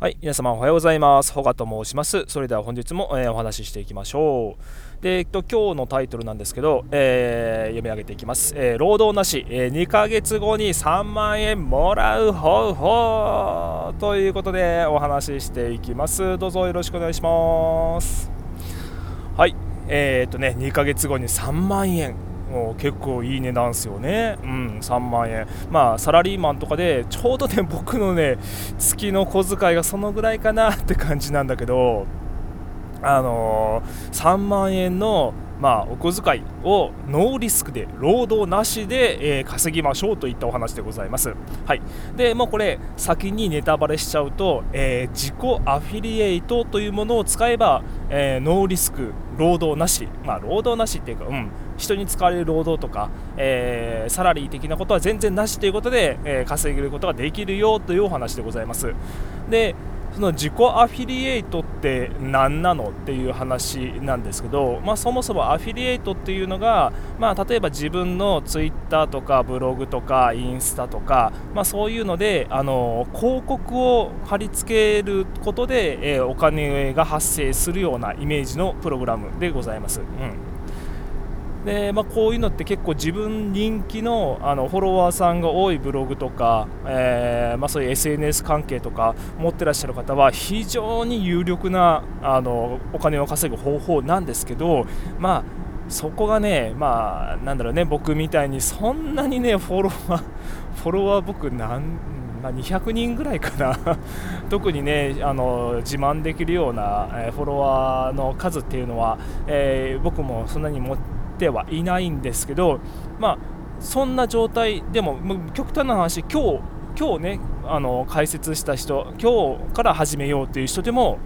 はい、皆様おはようございます。ホガと申します。それでは本日も、えー、お話ししていきましょう。で、えっと、今日のタイトルなんですけど、えー、読み上げていきます。えー、労働なし、え2ヶ月後に3万円もらう方法ということでお話ししていきます。どうぞよろしくお願いします。はい、えー、っとね、2ヶ月後に3万円。もう結構いい値段ですよね、うん、3万円、まあサラリーマンとかでちょうどね僕のね 月の小遣いがそのぐらいかなって感じなんだけど、あのー、3万円のまあ、お小遣いをノーリスクで労働なしで、えー、稼ぎましょうといったお話でございます。はい、でもうこれ先にネタバレしちゃうと、えー、自己アフィリエイトというものを使えば、え、ノーリスク労働なし、まあ、労働なしっていうか、うん、人に使われる労働とか、えサラリー的なことは全然なしということで、え稼げることができるよというお話でございます。でその自己アフィリエイトって何なのっていう話なんですけど、まあ、そもそもアフィリエイトっていうのが、まあ、例えば自分のツイッターとかブログとかインスタとか、まあ、そういうのであの広告を貼り付けることで、えー、お金が発生するようなイメージのプログラムでございます。うんで、まあ、こういうのって結構自分人気のあのフォロワーさんが多いブログとか、えー、まあ、そういう SNS 関係とか持ってらっしゃる方は非常に有力なあのお金を稼ぐ方法なんですけど、まあ、そこがね、まあ、なんだろうね僕みたいにそんなにねフォロワーフォロワー僕何まあ、200人ぐらいかな。特にねあの自慢できるような、えー、フォロワーの数っていうのは、えー、僕もそんなに持っててはいないんですけど、まあ、そんな状態でも極端な話今日今日ねあの解説した人今日から始めようという人でも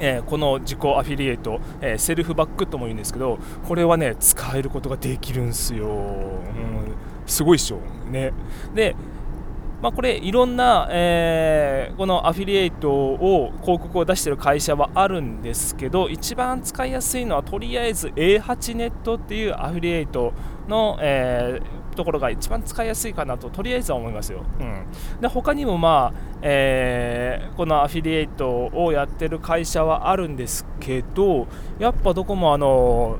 えー、この自己アフィリエイト、えー、セルフバックとも言うんですけどこれはね使えることができるんですよ、うん、すごいっしょ。ね。でまあ、これいろんな、えー、このアフィリエイトを広告を出している会社はあるんですけど一番使いやすいのはとりあえず A8 ネットっていうアフィリエイトの、えー、ところが一番使いやすいかなととりあえずは思いますよ、うん、で他にもまあ、えー、このアフィリエイトをやってる会社はあるんですけどやっぱどこもあの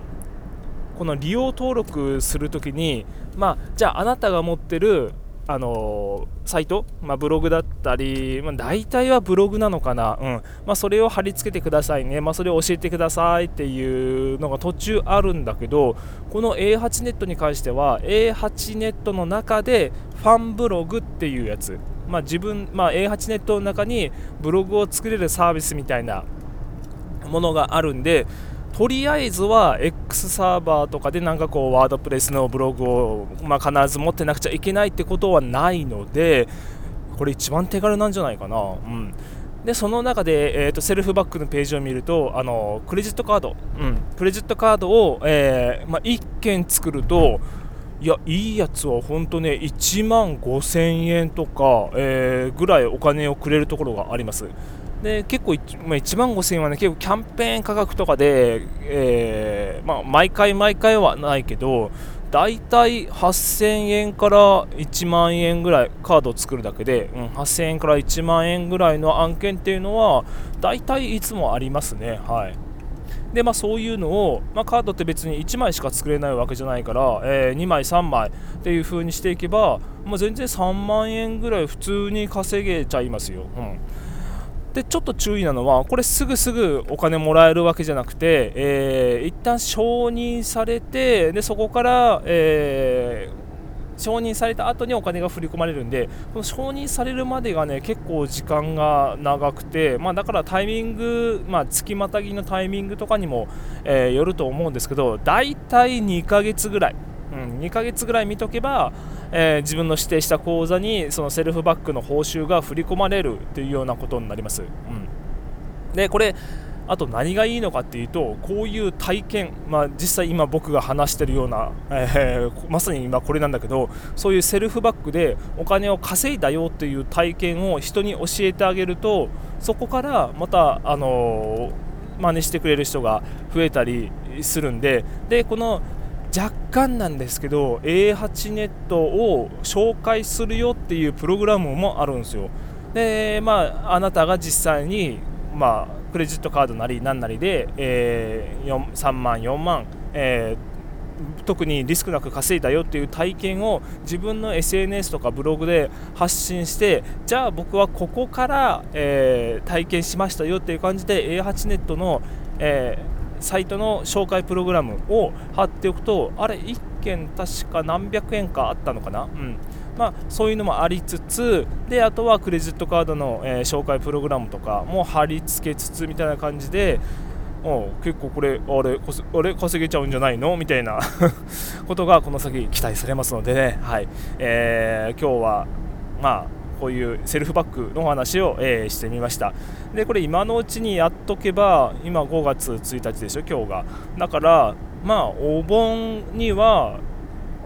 この利用登録するときにまあじゃああなたが持ってるあのサイト、まあ、ブログだったり、まあ、大体はブログなのかな、うん。まあ、それを貼り付けてくださいね、まあ、それを教えてくださいっていうのが途中あるんだけどこの A8 ネットに関しては A8 ネットの中でファンブログっていうやつ、まあ、自分、まあ、A8 ネットの中にブログを作れるサービスみたいなものがあるんでとりあえずは X サーバーとかでなんかこうワードプレスのブログを、まあ、必ず持ってなくちゃいけないってことはないのでこれ一番手軽なんじゃないかな。うん。でその中で、えーと、セルフバックのページを見るとあのクレジットカード、うん、クレジットカードを、えーまあ、1件作るといやいいやつは本当ね1万5000円とか、えー、ぐらいお金をくれるところがあります。で結構、まあ、1万5000円はね結構キャンペーン価格とかで、えー、まあ、毎回毎回はないけどだいたい8000円から1万円ぐらいカードを作るだけで、うん、8000円から1万円ぐらいの案件っていうのはだいたいいつもありますね。はい。でまあ、そういうのを、まあ、カードって別に1枚しか作れないわけじゃないから、えー、2枚、3枚っていう風にしていけば、まあ、全然3万円ぐらい普通に稼げちゃいますよ。うん。でちょっと注意なのはこれすぐすぐお金もらえるわけじゃなくて、えー、一旦承認されてでそこから、えー、承認された後にお金が振り込まれるんでこの承認されるまでがね結構時間が長くて、まあ、だからタイミング、まあ、月またぎのタイミングとかにも、えー、よると思うんですけど大体2ヶ月ぐらい、うん、2ヶ月ぐらい見とけばえー、自分の指定した口座にそのセルフバックの報酬が振り込まれるというようなことになります。うん、でこれあと何がいいのかっていうとこういう体験、まあ、実際今僕が話してるような、えー、まさに今これなんだけどそういうセルフバックでお金を稼いだよっていう体験を人に教えてあげるとそこからまた、あのー、真似してくれる人が増えたりするんででこの若干なんですけど A8 ネットを紹介するよっていうプログラムもあるんですよ。でまああなたが実際にまあクレジットカードなり何なりで、えー、3万4万、えー特にリスクなく稼いだよっていう体験を自分の SNS とかブログで発信してじゃあ僕はここから、えー、体験しましたよっていう感じで A8 ネットの、えー、サイトの紹介プログラムを貼っておくとあれ1件確か何百円かあったのかな、うん。まあ、そういうのもありつつであとはクレジットカードの、えー、紹介プログラムとかも貼り付けつつみたいな感じで結構これあれあれ稼げちゃうんじゃないの？みたいな ことがこの先期待されますのでね、はい。えー、今日はまあこういうセルフバッグのお話を、えー、してみました。でこれ今のうちにやっとけば今5月1日でしょ今日が。だからまあお盆には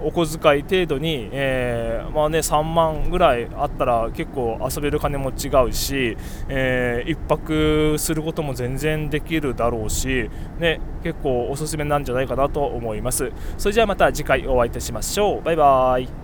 お小遣い程度に、えー、まあね、3万ぐらいあったら結構遊べる金も違うし、えー、1泊することも全然できるだろうし、ね、結構おすすめなんじゃないかなと思います。それじゃあまた次回お会いいたしましょう。バイバイ。